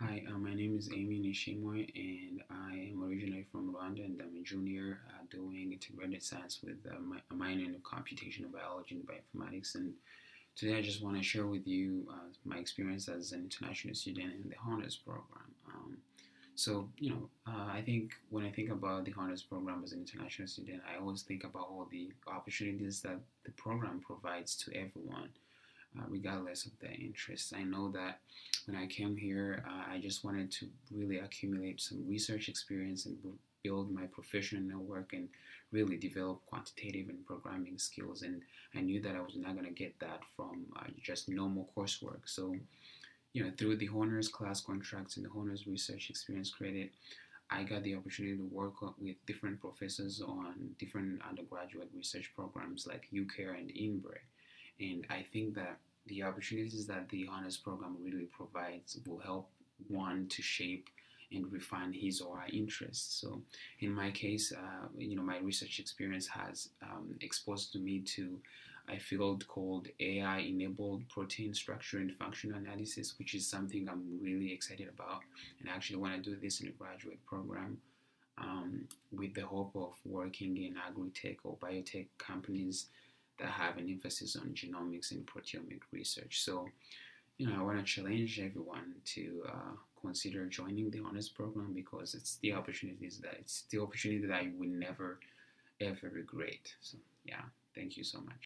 Hi, uh, my name is Aime Nishimwe, and I am originally from Rwanda, and I'm a junior uh, doing integrated science with uh, a minor in computational biology and bioinformatics. And today, I just want to share with you uh, my experience as an international student in the Honors Program. Um, so, you know, uh, I think when I think about the Honors Program as an international student, I always think about all the opportunities that the program provides to everyone uh, regardless of their interests. I know that when I came here, uh, I just wanted to really accumulate some research experience and build my professional work and really develop quantitative and programming skills. And I knew that I was not going to get that from uh, just normal coursework. So, you know, through the honors class contracts and the honors research experience credit, I got the opportunity to work with different professors on different undergraduate research programs like UCARE and INBRE. And I think that the opportunities that the honors program really provides will help one to shape and refine his or her interests. So, in my case, uh, you know, my research experience has um, exposed me to a field called AI-enabled protein structure and function analysis, which is something I'm really excited about, and I actually want to do this in a graduate program. Um, with the hope of working in agri-tech or biotech companies that have an emphasis on genomics and proteomic research. So, you know, I want to challenge everyone to uh, consider joining the honors program because it's the opportunities that it's the opportunity that I would never ever regret. So, yeah, thank you so much.